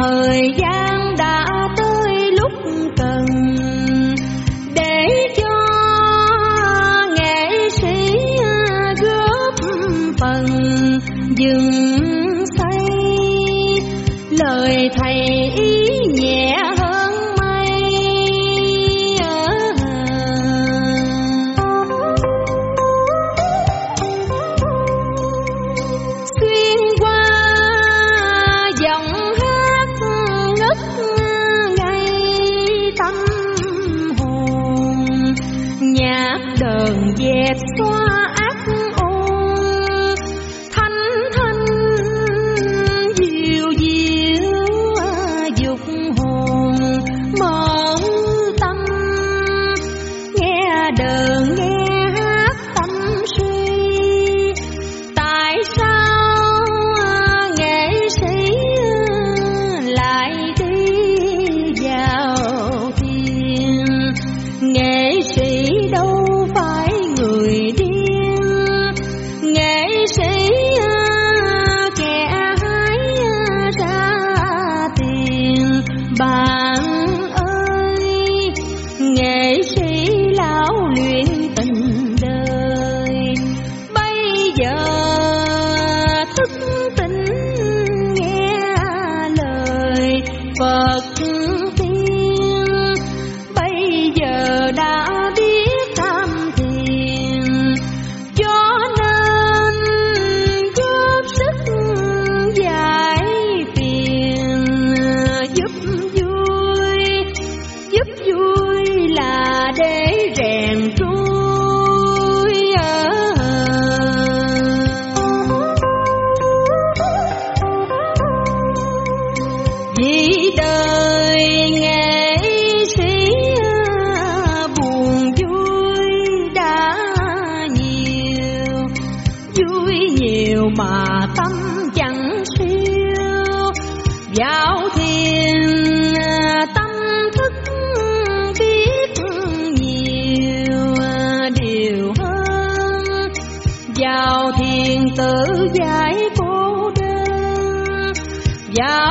thời gian đã tới lúc cần để cho nghệ sĩ góp phần. Dừng tự giải cô đơn. Vào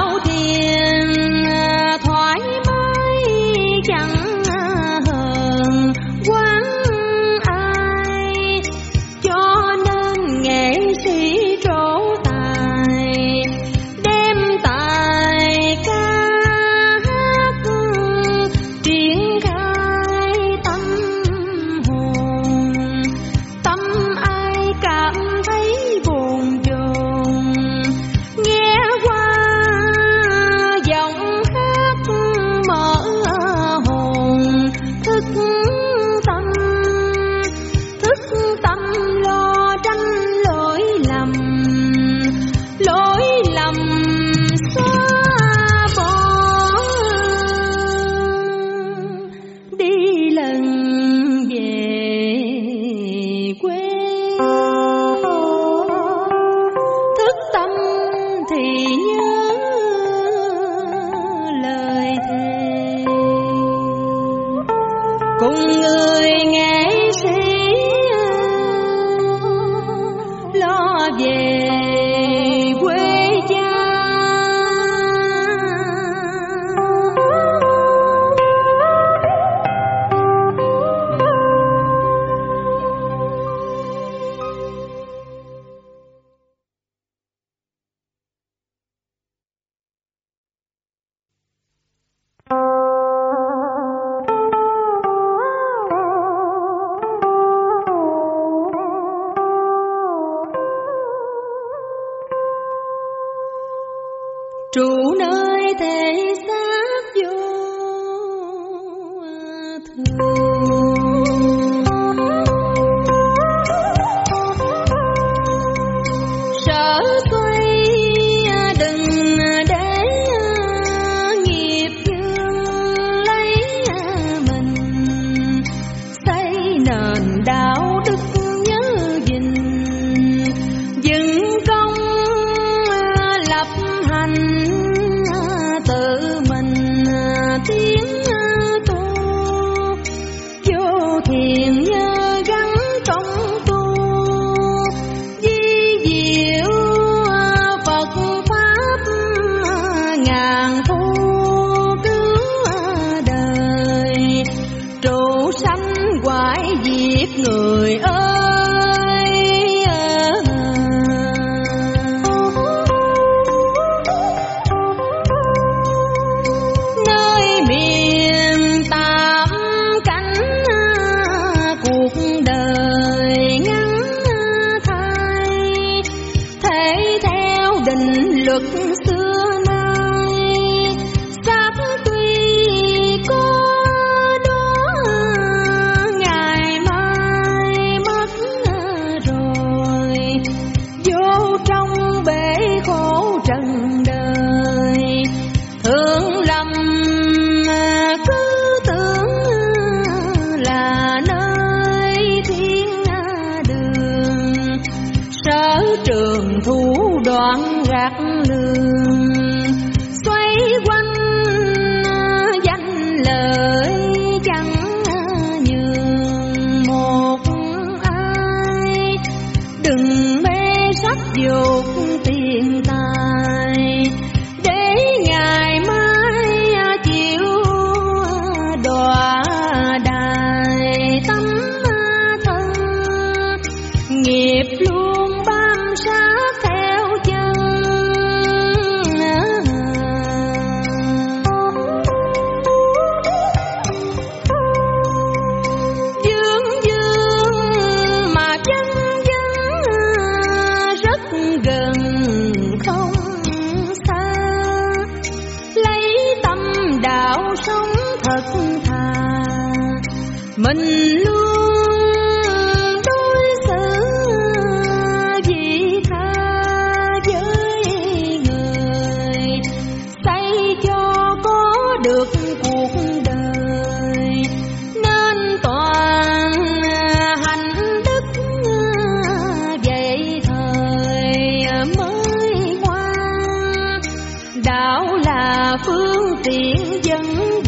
đạo là phương tiện dân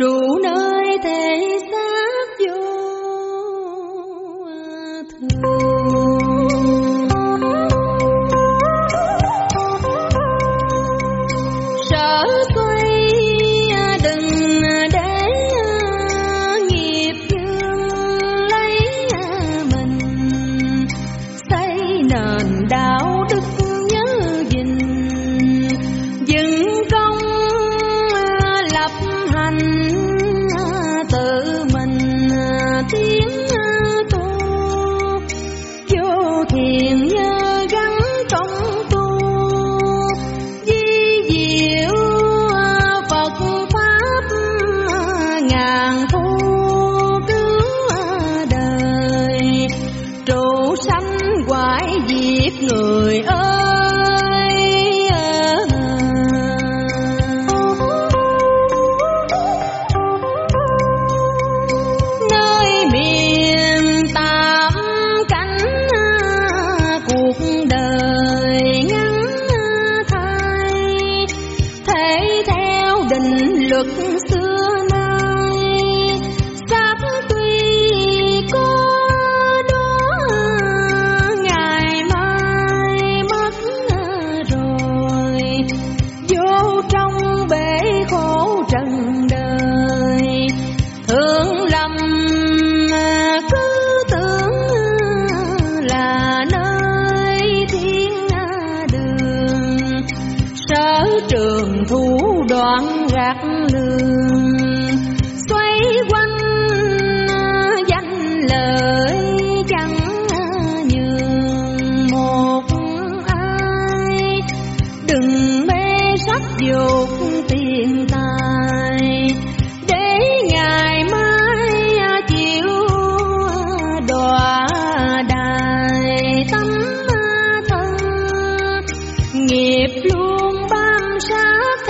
trụ nơi thế luôn bám sát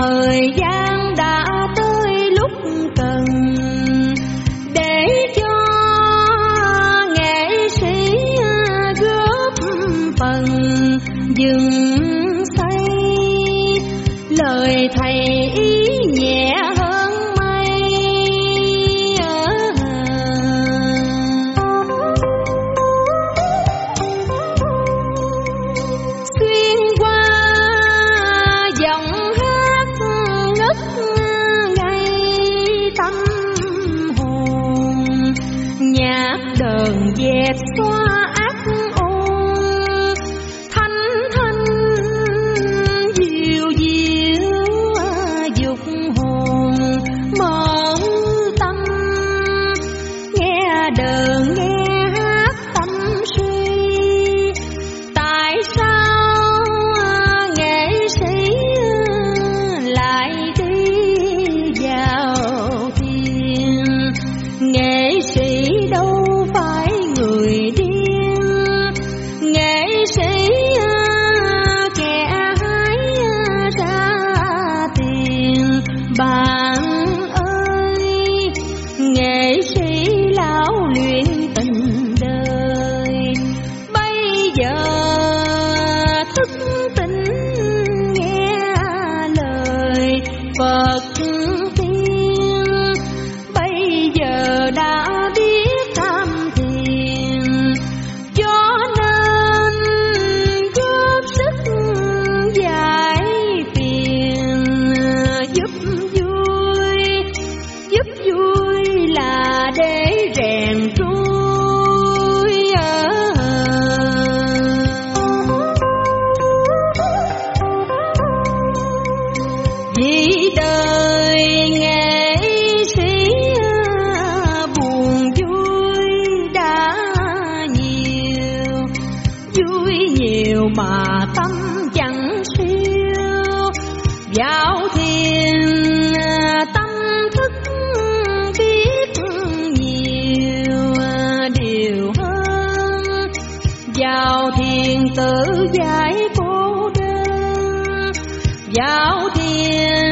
thời gian vào thiền tử giải cô đơn. Giáo thiền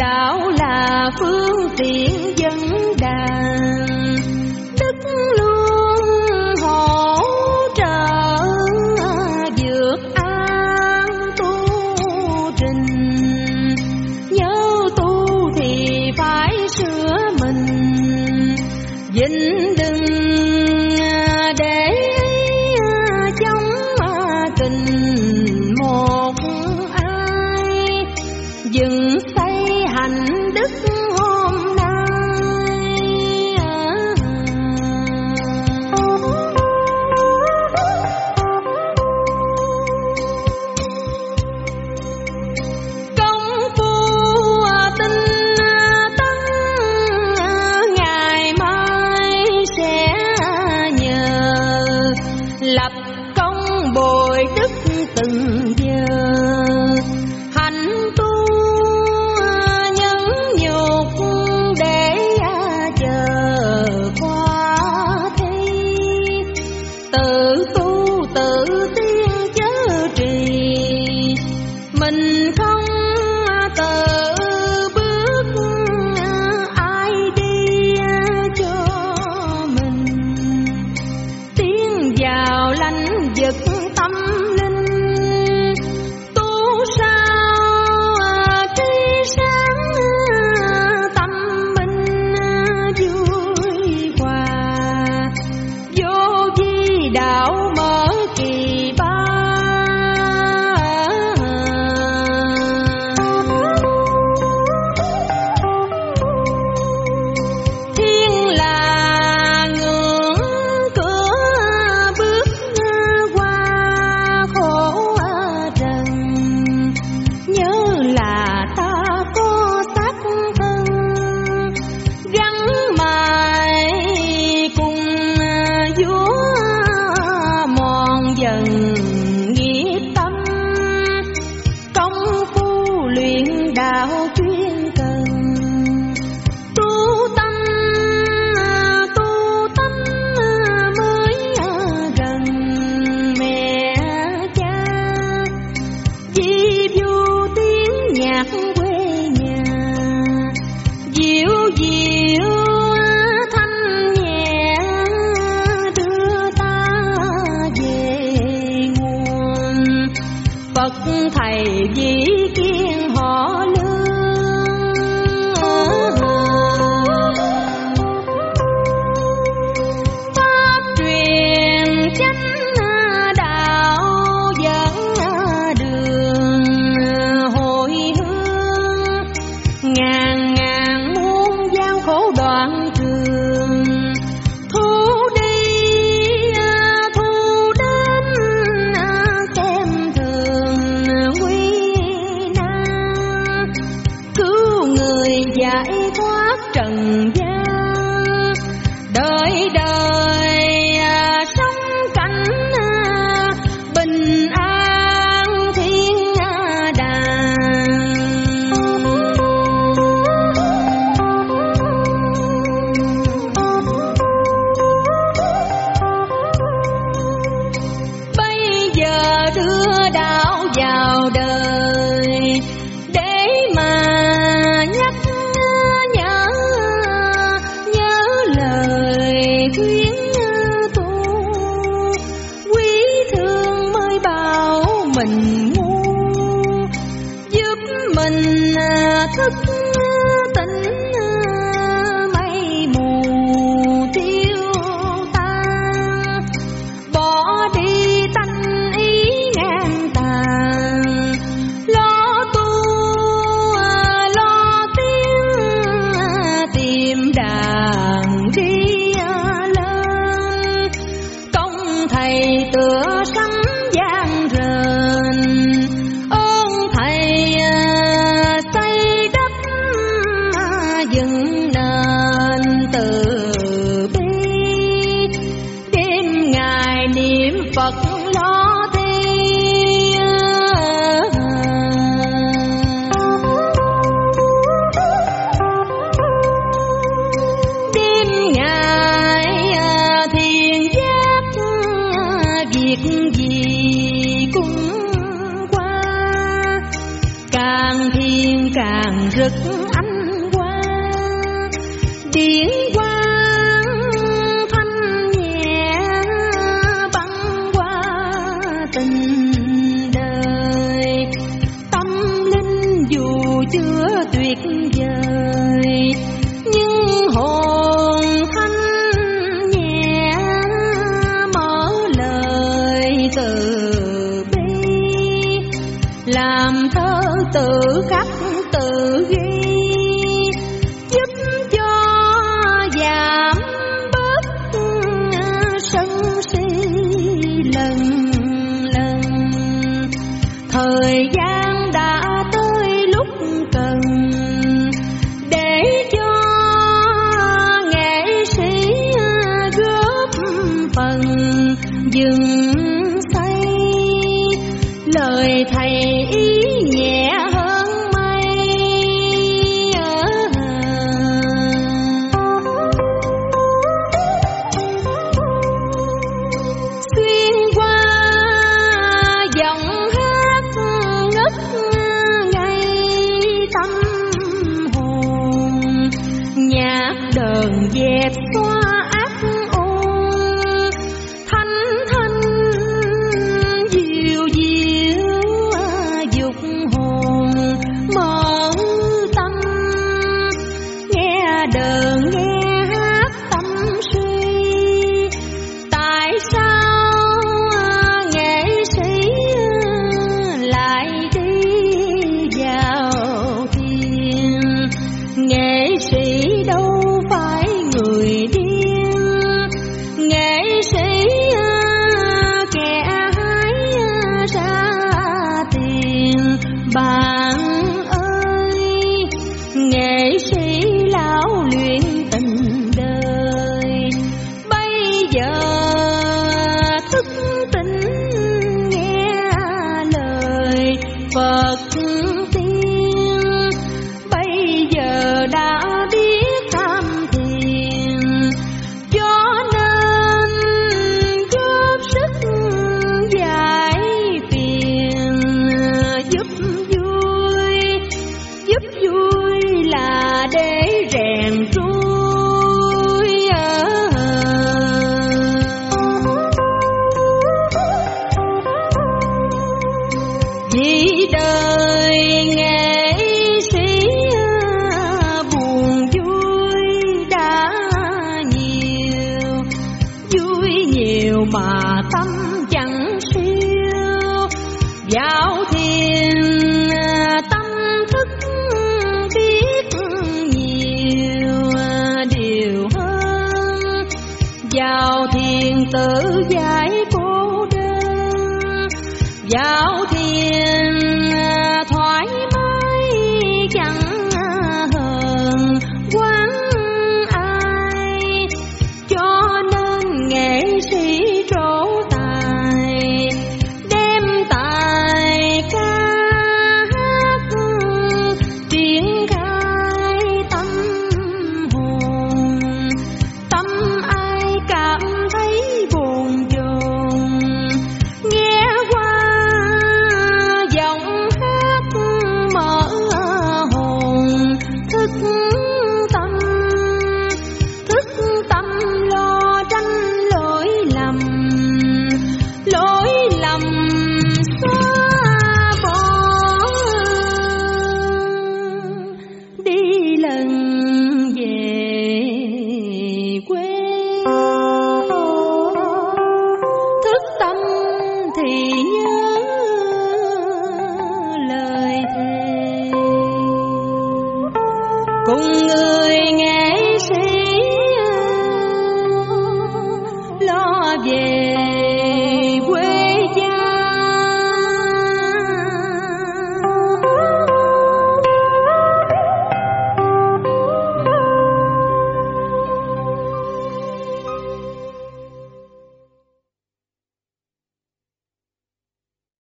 đạo là phương tiện dân đàn. Đức luôn